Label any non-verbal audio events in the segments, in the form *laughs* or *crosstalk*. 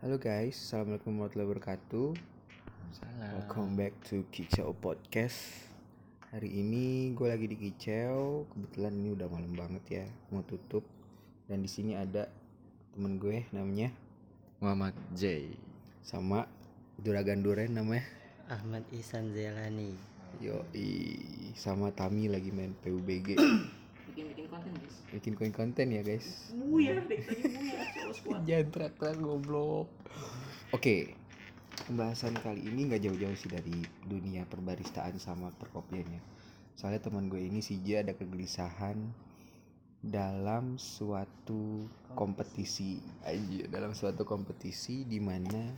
Halo guys, Assalamualaikum warahmatullahi wabarakatuh. Salah. Welcome back to Kicau Podcast. Hari ini gue lagi di Kicau Kebetulan ini udah malam banget ya Mau tutup. Dan di sini ada temen gue namanya Muhammad J. Sama Duragan Duren namanya. Ahmad Ihsan Zelani. Yoi Sama Tami lagi main PUBG *clears throat* bikin bikin konten guys. Bikin konten ya guys. Buyar deh tadi buyar so squad. *laughs* Jangan teriak-teriak goblok. Oke Pembahasan kali ini nggak jauh-jauh sih dari dunia perbaristaan sama perkopiannya. Soalnya teman gue ini si J ada kegelisahan dalam suatu kompetisi. aja dalam suatu kompetisi di mana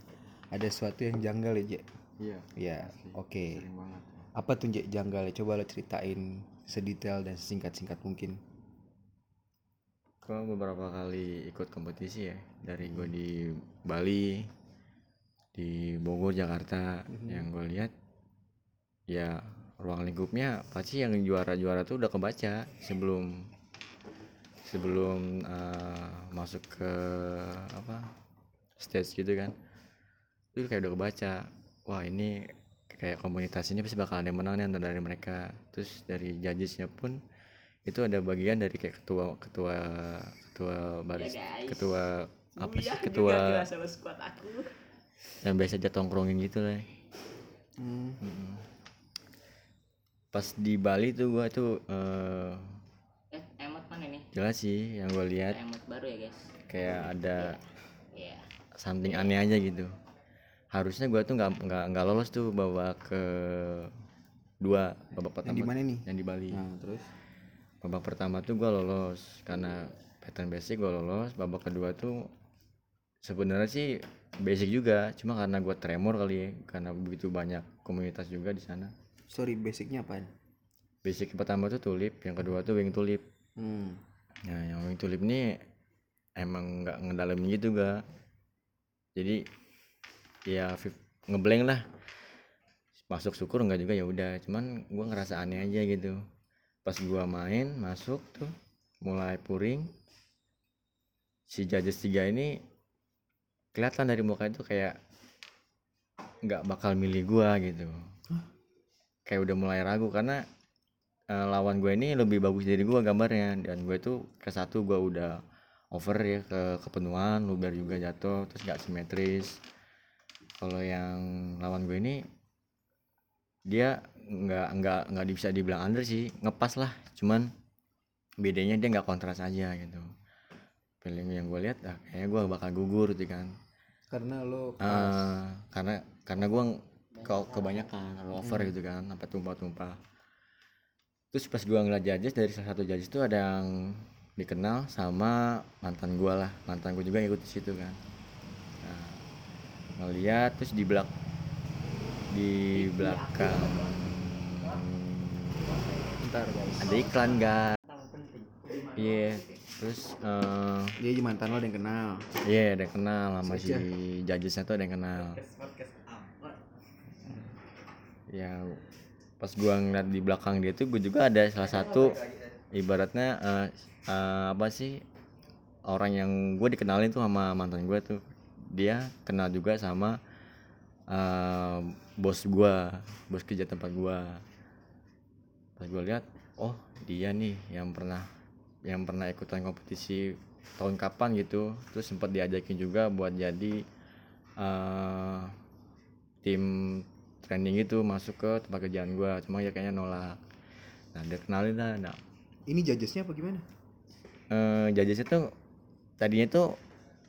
ada suatu yang janggal ya J? Iya. ya oke. Banget. apa tuh janggal coba lo ceritain sedetail dan singkat-singkat mungkin Gue beberapa kali ikut kompetisi ya. Dari gue di Bali, di Bogor, Jakarta. Yang gue lihat, ya ruang lingkupnya pasti yang juara-juara tuh udah kebaca sebelum sebelum eh, masuk ke apa stage gitu kan itu kayak udah kebaca wah ini kayak komunitas ini pasti bakal ada yang menang nih antara dari mereka. Terus dari judgesnya pun itu ada bagian dari kayak ketua ketua ketua baris guys. ketua apa sih Buyar ketua yang biasa aja tongkrongin gitu lah. Hmm. Pas di Bali tuh gua tuh eh, eh emot mana nih? jelas sih yang gue lihat. Emot baru ya guys. Kayak ada iya. something aneh aja gitu harusnya gua tuh nggak nggak nggak lolos tuh bawa ke dua babak pertama yang di mana nih? Yang di Bali. Nah terus? Babak pertama tuh gua lolos karena pattern basic gua lolos. Babak kedua tuh sebenarnya sih basic juga cuma karena gua tremor kali ya karena begitu banyak komunitas juga di sana. Sorry basicnya apaan? Basic pertama tuh tulip yang kedua tuh wing tulip. Hmm. Nah, yang wing tulip ini emang nggak ngedalamin gitu ga. Jadi ya ngeblank lah. Masuk syukur nggak juga ya udah. Cuman gua ngerasa aneh aja gitu. Pas gua main masuk tuh mulai puring. Si judges tiga ini kelihatan dari muka itu kayak nggak bakal milih gua gitu. Kayak udah mulai ragu karena eh, lawan gue ini lebih bagus dari gue gambarnya dan gue tuh ke satu gue udah over ya ke kepenuhan luber juga jatuh terus gak simetris kalau yang lawan gue ini dia nggak nggak nggak bisa dibilang under sih ngepas lah. Cuman bedanya dia nggak kontras aja gitu. Feeling yang gue lihat ah, kayaknya gue bakal gugur gitu kan. Karena lo Eh, karena karena gue ke kebanyakan terlalu over gitu kan sampai tumpah-tumpah. Terus pas gua ngeliat judges dari salah satu judges itu ada yang dikenal sama mantan gua lah. Mantan gua juga ikut di situ kan ngeliat terus di belak di belakang. Ntar guys. Ada iklan gak iya terus eh, dia mantan lo ada yang kenal. iya ada yang kenal sama si judgesnya tuh ada yang kenal. Ya pas gua ngeliat di belakang dia tuh gue juga ada salah satu ibaratnya eh, eh, apa sih orang yang gue dikenalin tuh sama mantan gue tuh dia kenal juga sama eh, bos gua bos kerja tempat gua. Pas gue lihat oh dia nih yang pernah yang pernah ikutan kompetisi tahun kapan gitu. Terus sempat diajakin juga buat jadi eh tim training itu masuk ke tempat kerjaan gua. Cuma ya kayaknya nolak. Nah dia kenalin lah nah. Ini judgesnya apa gimana? Eh judgesnya tuh tadinya tuh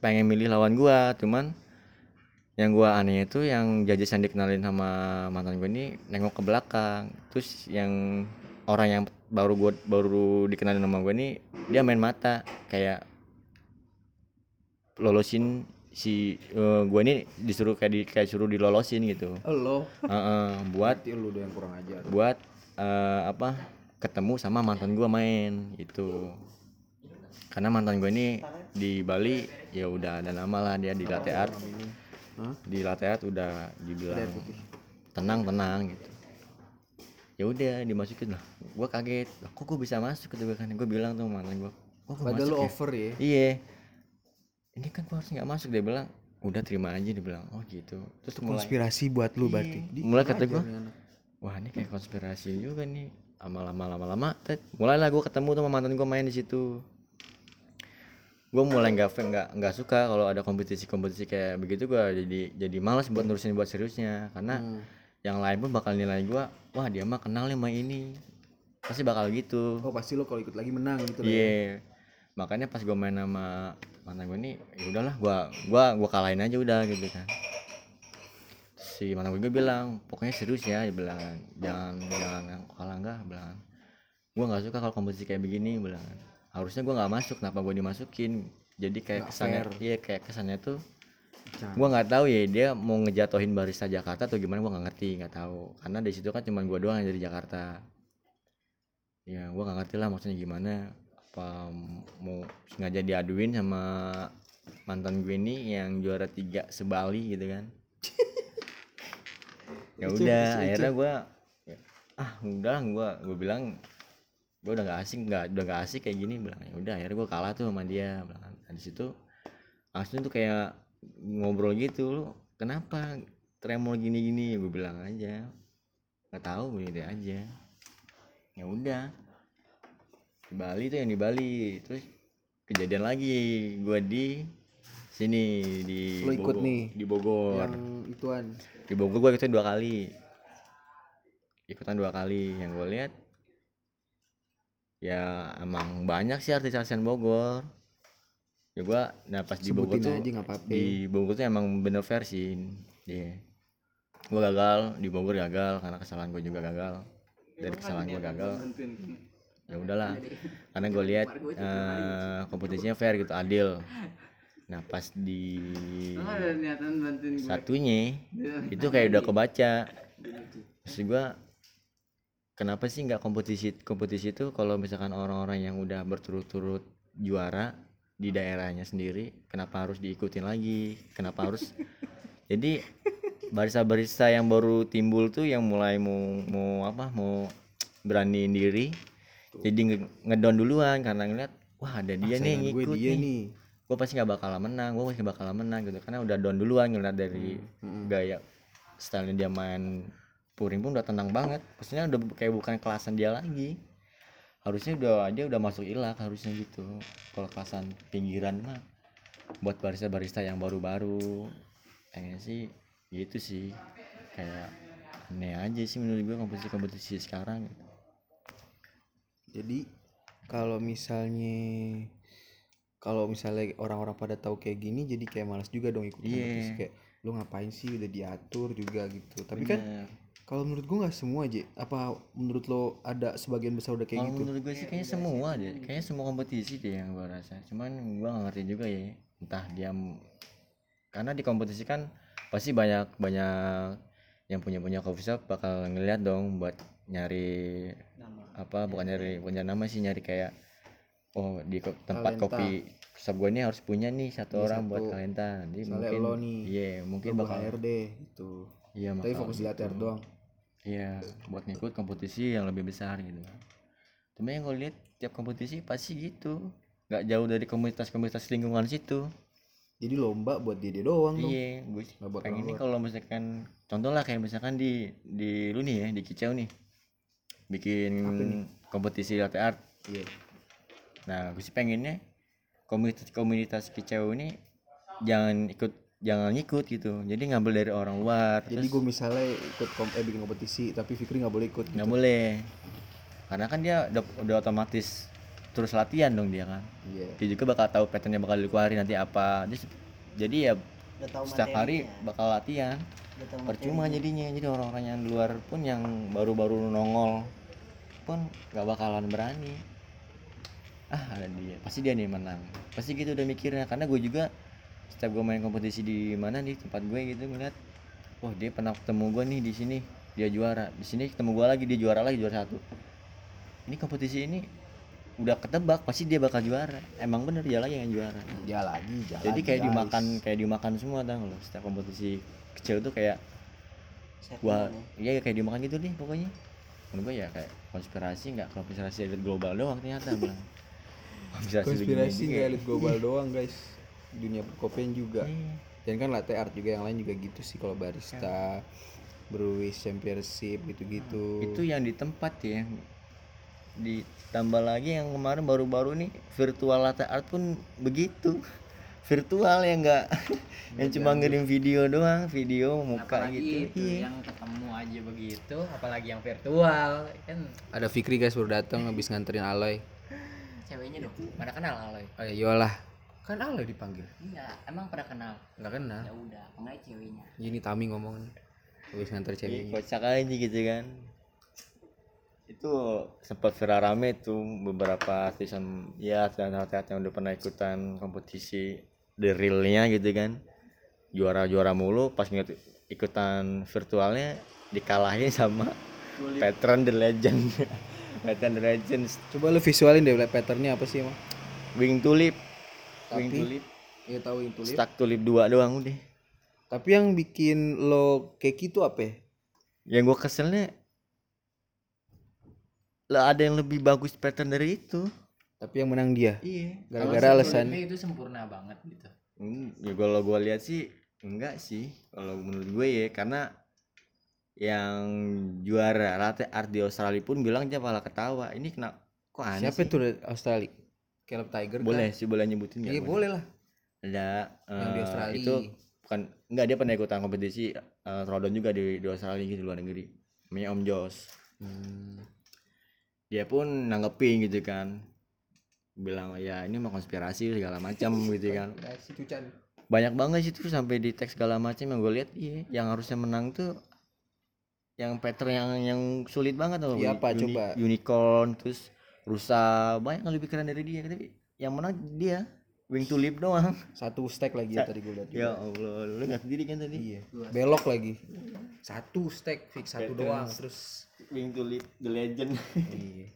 pengen milih lawan gua cuman yang gua aneh itu yang judges yang dikenalin sama mantan gue ini nengok ke belakang. Terus yang orang yang baru gua baru dikenalin sama gue ini dia main mata kayak lolosin si eh, gua ini disuruh kayak di kayak suruh dilolosin gitu. Lo? Heeh, buat berarti lo yang kurang ajar. buat eh, apa ketemu sama mantan gua main gitu karena mantan gue ini di Bali ya udah ada nama lah dia di latte art. Di latte art udah dibilang tenang tenang gitu. Ya udah dimasukin lah. Gua kaget. Lah, kok gue bisa masuk gitu kan? Gue bilang tuh mantan gua kok gua padahal masuk lo ya?" over ya? Iya. Ini kan gua harus nggak masuk dia bilang. Udah terima aja dia bilang. Oh gitu. Terus mulai konspirasi buat lu berarti? Iya. Di- Mulai kata anak. wah ini kayak konspirasi juga nih. Lama-lama lama-lama. Tet mulailah gue ketemu sama mantan gue main di situ gue mulai nggak nggak nggak suka kalau ada kompetisi-kompetisi kayak begitu gue jadi jadi malas buat nurusin buat seriusnya. Karena Hmm. yang lain pun bakal nilai gue wah dia mah kenal nih sama ini. Pasti bakal gitu. Oh pasti lo kalau ikut lagi menang gitu lah iya. Ya. makanya pas gue main sama mantan gue nih ya udahlah gua gua gua kalahin aja udah gitu kan. Si mantan gue bilang pokoknya serius ya dia bilang. Jangan jangan kalah enggak bilang. Gua nggak suka kalau kompetisi kayak begini bilang harusnya gua nggak masuk kenapa gua dimasukin? Jadi kayak Nggak kesannya fair. iya kayak kesannya tuh gua nggak tahu ya dia mau ngejatohin barista Jakarta atau gimana gua nggak ngerti nggak tahu. Karena di situ kan cuman gua doang yang dari Jakarta. Ya gua nggak ngerti lah maksudnya gimana apa mau sengaja diaduin sama mantan gue ini yang juara tiga sebali gitu kan. *laughs* Ya udah akhirnya gua ya, ah udah gua gua bilang gua udah nggak asing nggak udah nggak asik kayak gini bilang ya udah akhirnya gua kalah tuh sama dia. Bilang nah, di situ langsung tuh kayak ngobrol gitu lu kenapa tremor gini gini gue bilang aja. Nggak tahu gini aja. Ya udah. Di Bali tuh yang di Bali. Terus kejadian lagi gua di sini di Lu ikut Bogor- nih, di Bogor. yang ituan. Di Bogor gue ikutan dua kali. Ikutan dua kali. Yang gue lihat ya emang banyak sih artis-artisan Bogor. Ya gue nah pas di Bogor tuh aja di Bogor tuh emang bener versi dia gue gagal di Bogor gagal karena kesalahan gue juga gagal. Dari kesalahan gue gagal. Ya udahlah karena gue lihat eh, kompetisinya fair gitu adil. Nah pas di satunya itu kayak udah kebaca. Maksud gua kenapa sih nggak kompetisi kompetisi itu kalau misalkan orang-orang yang udah berturut-turut juara di daerahnya sendiri kenapa harus diikutin lagi? Kenapa harus *laughs* jadi barista-barista yang baru timbul tuh yang mulai mau mau apa mau beraniin diri jadi nge- ngedon duluan karena ngeliat wah ada dia nih yang Saingan gue ngikut dia nih. nih. Gue pasti nggak bakalan menang gue pasti bakalan menang gitu. Karena udah down duluan ngeliat dari Mm-mm. gaya stylenya dia main puring pun udah tenang banget. Maksudnya udah kayak bukan kelasan dia lagi. Harusnya udah dia udah masuk ilak harusnya gitu. Kalau kelasan pinggiran mah buat barista-barista yang baru-baru pengen sih gitu sih. Kayak aneh aja sih menurut gue kompetisi-kompetisi sekarang. Gitu. jadi kalau misalnya kalau misalnya orang-orang pada tahu kayak gini jadi kayak malas juga dong ikut Iya. kompetisi. Kayak lu ngapain sih? Udah diatur juga gitu. Tapi kan Bener. Kalau menurut gua nggak semua aja apa menurut lo ada sebagian besar udah kayak Kalau gitu menurut gue sih kayaknya semua deh, kayaknya semua kompetisi deh yang gue rasa. Cuman gue gak ngerti juga ya, entah dia karena di kompetisi kan pasti banyak banyak yang punya punya coffee shop bakal ngeliat dong buat nyari apa bukan nyari punya nama sih nyari kayak oh di tempat Talenta. kopi shop gue ini harus punya nih satu Iya, orang buat satu. talenta. Jadi mungkin iya mungkin Lo buat bakal HRD gitu iya tapi fokus di gitu. ATR doang Iya, buat ngikut kompetisi yang lebih besar gitu. Cuma yang gue lihat tiap kompetisi pasti gitu, nggak jauh dari komunitas-komunitas lingkungan situ. jadi lomba buat dia dia doang Iya, gue buat pengen orang kalau misalkan contoh lah kayak misalkan di di lu nih ya di Kicau nih bikin nih? kompetisi latte art. iya Nah, gue sih pengennya komunitas komunitas Kicau ini jangan ikut jangan ngikut gitu. Jadi ngambil dari orang luar. jadi gue misalnya ikut kom eh bikin kompetisi tapi Fikri nggak boleh ikut nggak gitu. boleh. Karena kan dia udah, udah otomatis terus latihan dong dia kan. Iya. Dia juga bakal tahu patternnya bakal dikeluarin nanti apa. Jadi- jadi ya setiap hari bakal latihan. Percuma materinya. jadinya. Jadi orang-orang yang di luar pun yang baru-baru nongol pun nggak bakalan berani. Ah ada dia. Pasti dia nih menang. Pasti gitu udah mikirnya. Karena gue juga setiap gue main kompetisi di mana nih tempat gue gitu ngeliat wah dia pernah ketemu gue nih di sini dia juara. Di sini ketemu gue lagi dia juara lagi juara satu. Ini kompetisi ini udah ketebak pasti dia bakal juara. Emang bener dia lagi yang juara. Ya lagi jalan jadi kayak guys. dimakan kayak dimakan semua tau loh setiap kompetisi kecil tuh kayak gua Settingan ya. iya kayak dimakan gitu nih pokoknya. Menurut gua ya kayak konspirasi nggak konspirasi elit global doang ternyata bilang *laughs* konspirasi konspirasi ya. elit global doang guys dunia perkopian juga. Iya. dan kan latte art juga yang lain juga gitu sih kalau barista brewis championship gitu-gitu. Itu yang di tempat ya. Ditambah lagi yang kemarin baru-baru nih virtual latte art pun begitu. Virtual ya enggak *laughs* yang cuma ngirim video doang video muka apalagi gitu. itu iya. yang ketemu aja begitu apalagi yang virtual kan. Ada Fikri guys baru datang habis nganterin Aloy. Ceweknya dong pada kenal Aloy? Ayo lah kan Aloy dipanggil? Enggak emang pada kenal. Nggak kenal? Ya udah enggak ceweknya? Gini Tami ngomongnya habis nganter Iya, ceweknya kocak aja gitu kan. Itu sempat viral rame tuh beberapa season ya atlet yang udah pernah ikutan kompetisi the realnya gitu kan. Juara-juara mulu pas ngikut ikutan virtualnya dikalahin sama veteran the legend. *laughs* Veteran the legends. Coba lu visualin deh patternnya apa sih emang wing tulip wing Tapi- tulip. ya tahu itu stack tulip dua doang udah. Tapi yang bikin lo kayak gitu apa ya? yang gua keselnya lah ada yang lebih bagus pattern dari itu. Tapi yang menang dia? Iya. Gara-gara alasan? itu sempurna banget gitu. Hmm, ya kalau gua lihat sih enggak sih. Kalau menurut gue ya karena yang juara latte art di Australia pun bilang dia malah ketawa. Ini kena kok aneh siapa sih? itu Australia Caleb Tiger kah? boleh sih boleh nyebutin nggak iya boleh lah. Ada yang di eh, Australia. itu bukan enggak dia pernah ikutan kompetisi uh, throwdown juga di, di Australia gitu luar negeri. Namanya Om Jos. Hmm. dia pun nanggepin gitu kan. Bilang ya ini mah konspirasi segala macam *laughs* gitu kan. Banyak banget sih tuh sampai di teks segala macam yang gue lihat iya yang harusnya menang tuh yang pattern yang yang sulit banget tuh. Iya, apa? Coba. unicorn terus rusa banyak yang lebih keren dari dia tapi yang menang dia wing tulip doang. Satu stack lagi ya tadi gue lihat. Ya allah lu nggak sendiri kan tadi. Iya. Belok lagi. Satu stack fix satu Betul. doang terus wing tulip the legend. Iya.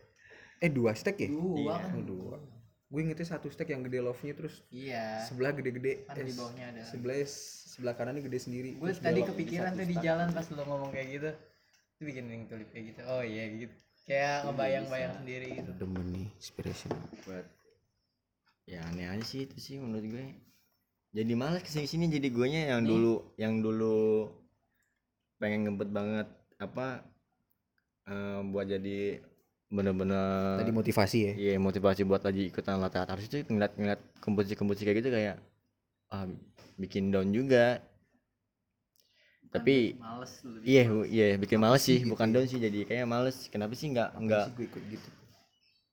Eh dua stack ya? Dua. Kan oh, dua. Gue ingetnya satu stack yang gede love nya terus iya. sebelah gede-gede. Kan di bawahnya ada. sebelah sebelah kanannya gede sendiri. Gue tadi kepikiran tuh di jalan pas lo ngomong kayak gitu. Itu bikin ring tulip kayak gitu. Oh iya gitu kayak ngebayang-bayang sendiri gitu. Demen nih inspiration buat ya aneh aja sih itu sih menurut gue. Jadi malas ke sini sini jadi guanya yang dulu yang dulu pengen ngebet banget apa eh, buat jadi bener-bener tadi motivasi ya? Iya motivasi buat lagi ikutan latihan. Harus itu ngeliat ngeliat kompetisi-kompetisi kayak gitu kayak ah bikin down juga tapi males lu iya iya bikin males sih gitu bukan ya? down sih jadi kayak males. Kenapa sih nggak nggak gitu.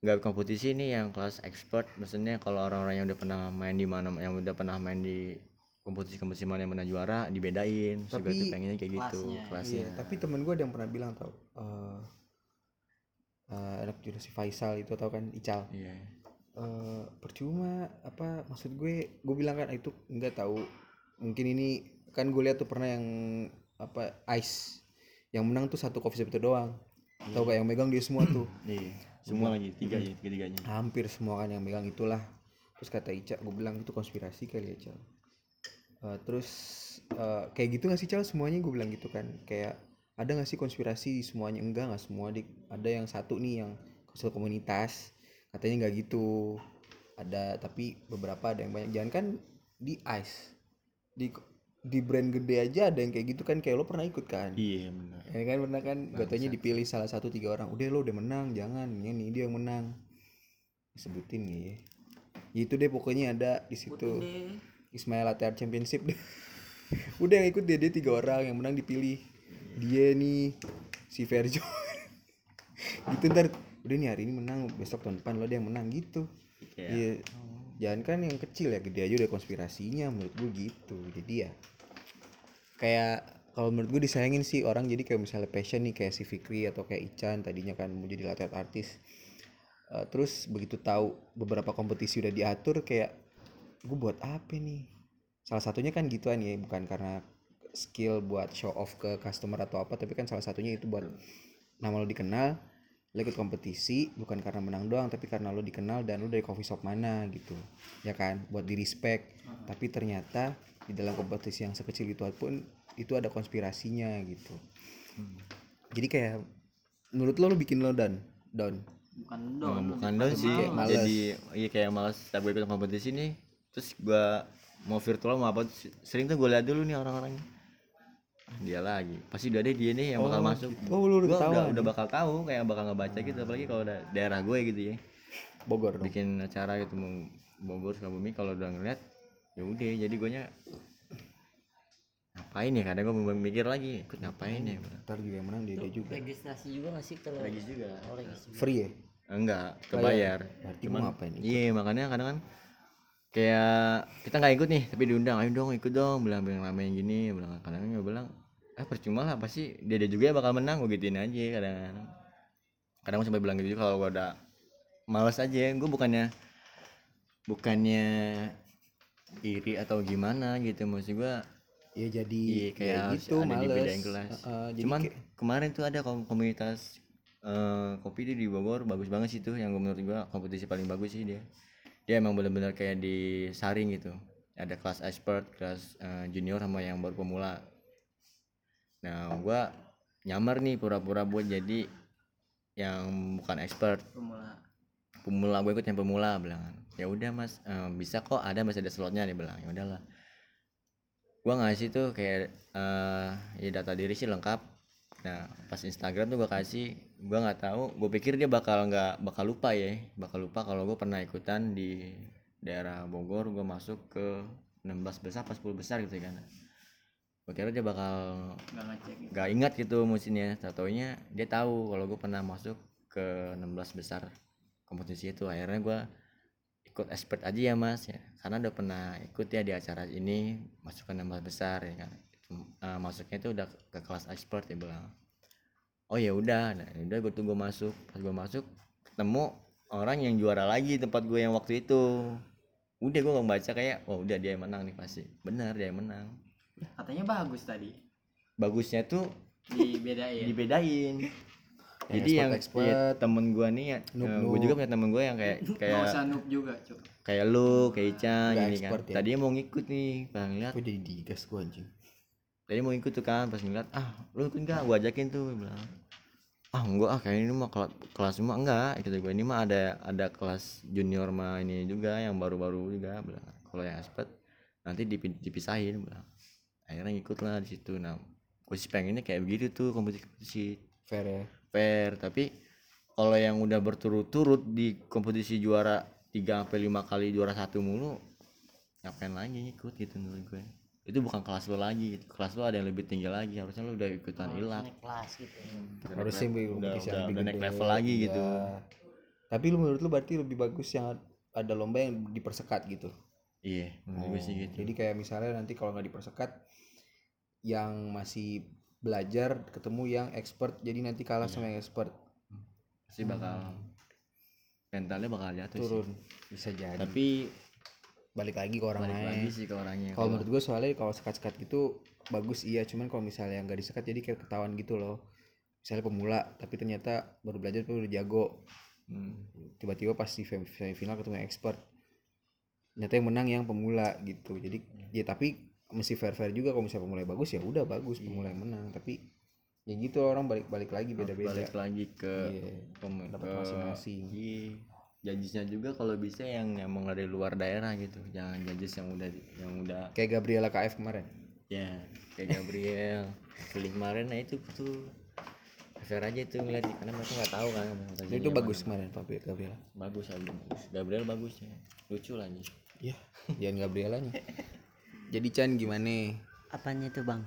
nggak kompetisi nih yang kelas expert? Maksudnya kalau orang-orang yang udah pernah main di mana yang udah pernah main di kompetisi-kompetisi mana yang pernah juara dibedain. Tapi pengennya kayak gitu Kelasnya. kelasnya. Iya, tapi temen gue ada yang pernah bilang tau eh eh, anak jurus si Faisal itu tau kan Ical? Iya. Eh percuma apa maksud gue gue bilang kan itu nggak tahu mungkin ini kan gue lihat tuh pernah yang apa ice. Yang menang tuh satu coffee shop itu doang. Tau gak yang megang dia semua tuh? *clears throat* Iya semua lagi tiga ya tiga tiganya hampir semua kan yang megang itulah. Terus kata Ica gue bilang itu konspirasi kali ya Cal. Eh, terus eh, kayak gitu gak sih Cal? Semuanya gue bilang gitu kan. Kayak ada gak sih konspirasi? Semuanya enggak nggak semua dik. Ada yang satu nih yang satu komunitas. Katanya nggak gitu. Ada tapi beberapa ada yang banyak. Jangan kan di ice di di brand gede aja ada yang kayak gitu kan kayak lo pernah ikut kan? Iya benar. Ya kan pernah kan? Katanya dipilih salah satu tiga orang. Udah lo udah menang jangan. Ini dia yang menang. Sebutin nih ya. Ya itu deh pokoknya ada di situ. Ismail Art Championship deh. *laughs* Udah yang ikut dia dia tiga orang. Yang menang dipilih. Dia nih si Verjo. *laughs* Gitu ntar udah nih hari ini menang. Besok tahun depan lo dia yang menang. Gitu. Iya. iya jangan kan yang kecil ya gede aja udah konspirasinya menurut gue gitu. Jadi ya kayak kalau menurut gue disayangin sih orang. Jadi kayak misalnya passion nih kayak si Fikri atau kayak Ican tadinya kan mau jadi latte art artis. Eh, terus begitu tahu beberapa kompetisi udah diatur kayak gue buat apa nih? Salah satunya kan gituan ya bukan karena skill buat show off ke customer atau apa tapi kan salah satunya itu buat nama lo dikenal lo ikut kompetisi bukan karena menang doang tapi karena lo dikenal dan lo dari coffee shop mana gitu. Ya kan? Buat di respect. Tapi ternyata di dalam kompetisi yang sekecil itu pun itu ada konspirasinya gitu. Jadi kayak menurut lo lo bikin lo down? Down? Bukan down. Bukan down sih. Kayak males. jadi iya kayak malas setiap gue ikut kompetisi nih. Terus gua mau virtual mau apa sering tuh gue lihat dulu nih orang-orangnya dia lagi. Pasti udah deh dia nih yang bakal masuk. Oh, lu udah Gua ketahuan. udah, bakal tahu kayak bakal ngebaca gitu. Apalagi kalau da- daerah gue gitu ya. Bogor dong. bikin acara gitu mau Bogor Sukabumi. Kalau udah ngeliat ya udah. Jadi gue nya ngapain ya? Kadang gue mikir lagi ikut ngapain ya? Ntar juga yang menang dia, dia juga. registrasi juga nggak sih kalau Regis juga. oh, registrasi Free ya? enggak kebayar. Berarti gua ngapain iya makanya kadang kan kayak kita nggak ikut nih tapi diundang ayo dong ikut dong. Bilang bilang rame yang gini. Bilang kadang gue bilang ah percuma lah pasti dia dia juga bakal menang gue gituin aja kadang kadang kadang gue sampai bilang gitu kalau gue udah males aja gue bukannya bukannya iri atau gimana gitu maksud gue Ya jadi Iya kayak ya gitu ada males. dibedain kelas. Heeh, jadi Cuman kayak- kemarin tuh ada kom- komunitas eh, kopi di di Bogor bagus banget sih tuh yang gua- menurut gua kompetisi paling bagus sih dia. Dia emang benar-benar kayak disaring gitu. Ada kelas expert, kelas eh, junior sama yang baru pemula. Nah, gua nyamar nih pura-pura buat jadi yang bukan expert. Pemula. Pemula gue ikut yang pemula bilang ya udah mas eh, bisa kok ada masih ada slotnya dia bilang. Ya udahlah. Gua ngasih tuh kayak eh ya data diri sih lengkap. Nah pas Instagram tuh gua kasih gua nggak tahu gue pikir dia bakal nggak bakal lupa ya. Bakal lupa kalau gue pernah ikutan di daerah Bogor gue masuk ke 16 besar pas 10 besar gitu kan gue kira dia bakal nggak ngecek gitu. nggak ingat gitu musimnya tatonya dia tahu kalau gue pernah masuk ke 16 besar kompetisi itu. Akhirnya gue ikut expert aja ya mas ya. Karena udah pernah ikut ya di acara ini masuk ke 16 besar ya kan. Itu, eh, masuknya itu udah ke kelas expert ya bilang. Oh ya udah. Nah ya udah gue tunggu masuk. Pas gue masuk ketemu orang yang juara lagi tempat gue yang waktu itu. Udah gue baca kayak oh udah dia yang menang nih pasti. Benar dia yang menang katanya bagus tadi. Bagusnya tuh dibedain. dibedain. Jadi yang expert, expert. temen gua nih ya, Noob, gue juga punya temen gue yang kayak kayak usah noob juga cuk. kayak lu kayak Ica gini kan. ya. tadinya mau ngikut nih pas ngeliat Gue jadi digas gue anjing. tadi mau ikut tuh kan pas ngeliat ah lu ikut nggak? Gua ajakin tuh Gua bilang ah enggak ah kayak ini mah kelas kelas semua enggak. Gitu gue ini mah ada ada kelas junior mah ini juga yang baru-baru juga. Bilang kalau yang expert nanti dipi- dipisahin bilang akhirnya ngikut lah di situ. Nah gue sih pengennya kayak begitu tuh kompetisi Fair ya. fair. Tapi kalau yang udah berturut-turut di kompetisi juara 3 sampai 5 kali juara satu mulu ngapain lagi ikut gitu menurut gue. Itu bukan kelas lo lagi gitu. kelas lo ada yang lebih tinggi lagi. Harusnya lo udah ikutan ilak naik kelas gitu. Udah Harusnya lebih udah, kompetisi yang udah, lebih udah naik level lagi iya. gitu Tapi lu menurut lu berarti lebih bagus yang ada lomba yang dipersekat gitu. iya menurut gue sih gitu. Jadi kayak misalnya nanti kalau nggak dipersekat yang masih belajar ketemu yang expert. Jadi nanti kalah sama yang expert. Pasti bakal mentalnya bakal jatuh sih. Turun. Bisa jadi. Tapi balik lagi ke orang balik lain. lagi sih ke orangnya. Kalau menurut gue soalnya kalau sekat-sekat gitu bagus iya. Cuman kalau misalnya nggak disekat jadi kayak ketahuan gitu loh. Misalnya pemula tapi ternyata baru belajar tapi udah jago. Hmm. tiba-tiba pas di sem- semifinal ketemu yang expert. Ternyata yang menang yang pemula gitu. Jadi ya tapi mesti fair fair juga kalau misalnya pemula yang bagus ya udah bagus pemula yang menang. Tapi ya gitu orang balik balik lagi beda beda balik lagi ke Iya, pem- dapat masing-masing. iya. Judgesnya juga kalau bisa yang emang dari luar daerah gitu. Jangan judges yang udah yang udah kayak Gabriela KF kemarin. Ya kayak Gabriel. Pilih kemarin nah itu tuh fair aja itu ngeliat karena mereka nggak tahu kan Jadi itu bagus kemarin Pak Gabriela. Bagus lagi bagus Gabriel bagus ya. Lucu lagi iya jangan Gabrielanya *laughs* jadi Chan gimana? Apanya itu bang?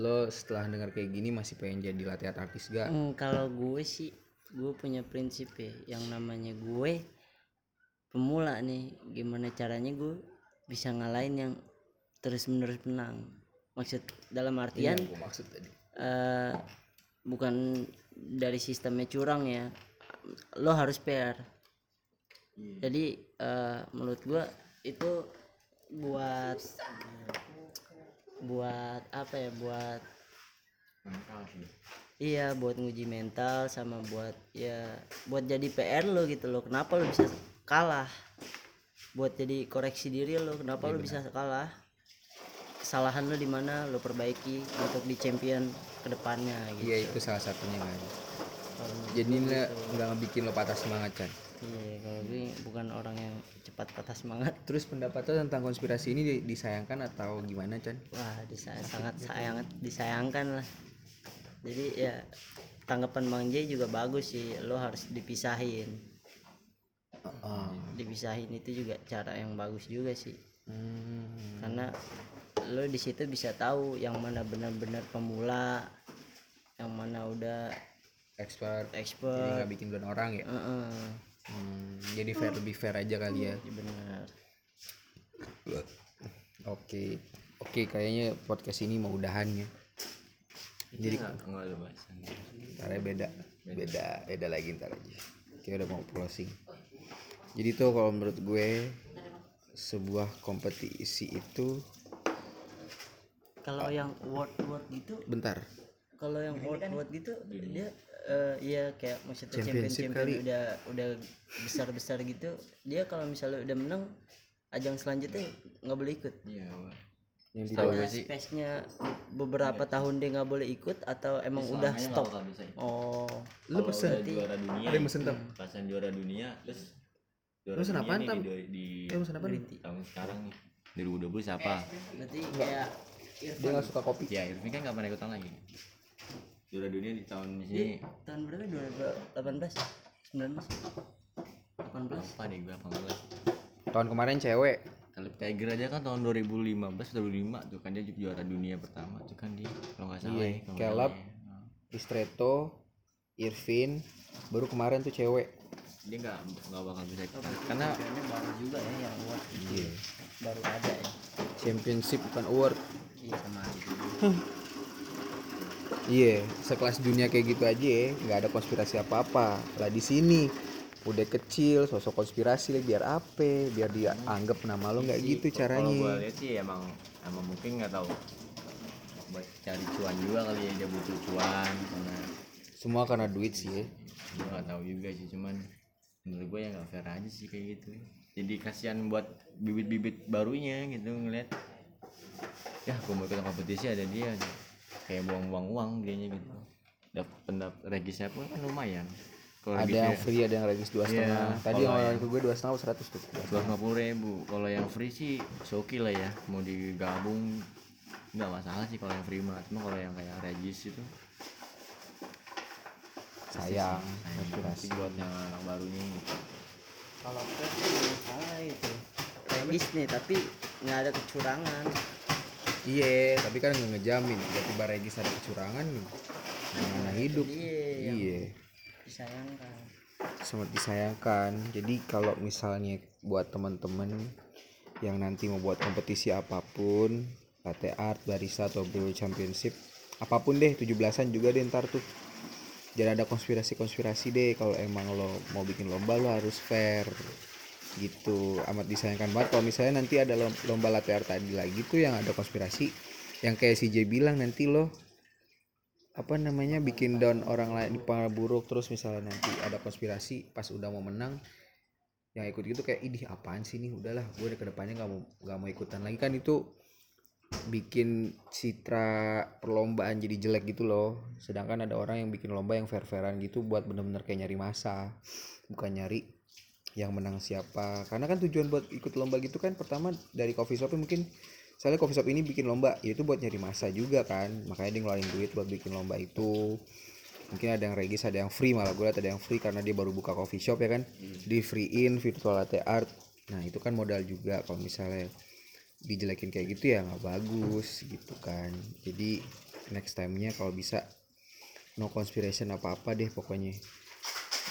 Lo setelah dengar kayak gini masih pengen jadi latihan artis gak Hmm, kalau gue sih gue punya prinsip ya. Yang namanya gue pemula nih. Gimana caranya gue bisa ngalahin yang terus menerus menang. Maksud dalam artian gue maksud tadi. eh, bukan dari sistemnya curang ya. Lo harus fair. Jadi eh, menurut gua itu buat buat apa ya buat iya buat nguji mental sama buat ya buat jadi PR lo gitu lo. Kenapa lo bisa kalah? Buat jadi koreksi diri lo kenapa lo bisa kalah? Kesalahan lo di mana lo perbaiki untuk di champion ke depannya gitu iya itu salah satunya kan. Jadi nggak gitu. nggak bikin lo patah semangat Chan iya kalau gue bukan orang yang cepat patah semangat. Terus pendapat lo tentang konspirasi ini di- disayangkan atau gimana Chan? Wah disayang, sangat sangat disayangkan lah. Jadi ya tanggapan bang J juga bagus sih. Lo harus dipisahin. Heeh. dipisahin itu juga cara yang bagus juga sih. Hmm. karena lo di situ bisa tahu yang mana benar-benar pemula yang mana udah expert. Jadi expert. nggak bikin duluan orang ya? Heeh, Hmm, jadi fair lebih fair aja kali ya. Iya benar. Oke oke kayaknya podcast ini mau udahan ya. Jadi enggak enggak ada bahasan. Ntar ya beda. Beda. Beda lagi ntar aja. Kita udah mau closing. Jadi tuh kalau menurut gue sebuah kompetisi itu kalau yang word word gitu? Bentar kalau yang word word gitu dia eh iya kayak maksudnya champion Championship champion kali. udah udah besar besar gitu dia kalau misalnya udah menang ajang selanjutnya nggak boleh ikut. Iya yang ada sih. space-nya beberapa tahun dia nggak boleh ikut atau emang udah Selamanya stop? oh. Lu pesen? udah juara dunia ada yang pesen tem pasan juara dunia terus juara Lu pesen dunia nih Tam? di, di, eh pesen apa nih tahun sekarang nih. 2020 siapa? Berarti kayak dia nggak suka kopi. Ya Irving kan nggak pernah ikutan lagi juara dunia di tahun dia ini. tahun berapa? 2018 19 18 lupa deh gue 18 tahun kemarin cewek. Kalau Tiger aja kan tahun 2015 2005 tuh kan dia juara dunia pertama tuh kan dia kalau nggak salah Iya, ya Caleb. ya. Nah, Istreto Irvin baru kemarin tuh cewek. Dia nggak nggak bakal bisa ikutan karena baru juga ya yang award. Iya. Baru ada ya. Championship bukan award. Iya sama itu *laughs* iya sekelas dunia kayak gitu aja ya. Nggak ada konspirasi apa apa lah di sini udah kecil sosok konspirasi biar apa? Biar dia anggap nama lo nggak gitu kalau gue caranya lihat sih emang emang mungkin nggak tahu. Buat cari cuan juga kali ya dia butuh cuan karena semua karena duit sih ya. gue nggak tahu juga sih cuman menurut gue ya nggak fair aja sih kayak gitu. Jadi kasihan buat bibit-bibit barunya gitu ngeliat. Ya gue mau ikut kompetisi ada dia kayak buang-buang uang dianya gitu. Dapat pendap regisnya pun kan lumayan. Kalau ada yang free ada yang regis dua Iya, setengah. Tadi yang kalau orang ke gue dua setengah seratus tuh? Dua puluh ribu. Kalau yang free sih soki lah ya. Mau digabung nggak masalah sih kalau yang free mah. Cuma kalau yang kayak regis itu. Sayang konspirasi buat yang anak barunya gitu. kalau nggak salah itu. Regis nih tapi nggak ada kecurangan iya tapi kan nggak ngejamin. Tiba-tiba regis ada kecurangan gimana hidup? Iya iya. disayangkan. Sangat disayangkan. Jadi kalau misalnya buat teman-teman yang nanti mau buat kompetisi apa pun latte art barista atau brew championship apa pun deh 17-an juga deh ntar tuh. Jangan ada konspirasi-konspirasi deh kalau emang lo mau bikin lomba lo harus fair gitu amat disayangkan banget. Kalau misalnya nanti ada lom- lomba latte art tadi lagi tuh yang ada konspirasi yang kayak si J bilang nanti lo apa namanya bikin down orang lain dipanggil buruk terus misalnya nanti ada konspirasi pas udah mau menang yang ikut gitu kayak idih apaan sih nih? Udahlah gue ke ke depannya nggak mau nggak mau ikutan lagi. Kan itu bikin citra perlombaan jadi jelek gitu loh. Sedangkan ada orang yang bikin lomba yang fair fairan gitu buat bener-bener kayak nyari masa bukan nyari yang menang siapa. Karena kan tujuan buat ikut lomba gitu kan pertama dari coffee shop mungkin soalnya coffee shop ini bikin lomba itu buat nyari masa juga kan. Makanya dia ngeluarin duit buat bikin lomba itu. Mungkin ada yang regis ada yang free malah gue liat ada yang free karena dia baru buka coffee shop ya kan. Di free in virtual latte art. Nah itu kan modal juga kalau misalnya dijelekin kayak gitu ya nggak bagus gitu kan. Jadi next time nya kalau bisa no conspiration apa apa deh pokoknya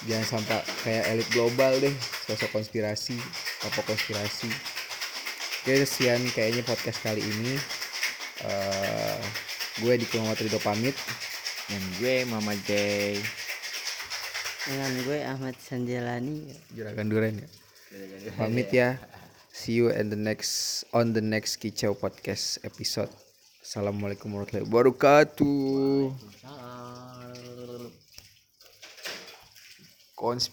jangan sampai kayak elit global deh sosok konspirasi apa konspirasi. Oke sekian kayaknya podcast kali ini. Eh gue di Ridho pamit. Dan gue Mama J dengan gue Ahmad Sanjalani. Juragan duren ya. Pamit ya. See you in the next on the next kicau podcast episode. Assalamualaikum warahmatullahi wabarakatuh konspirasi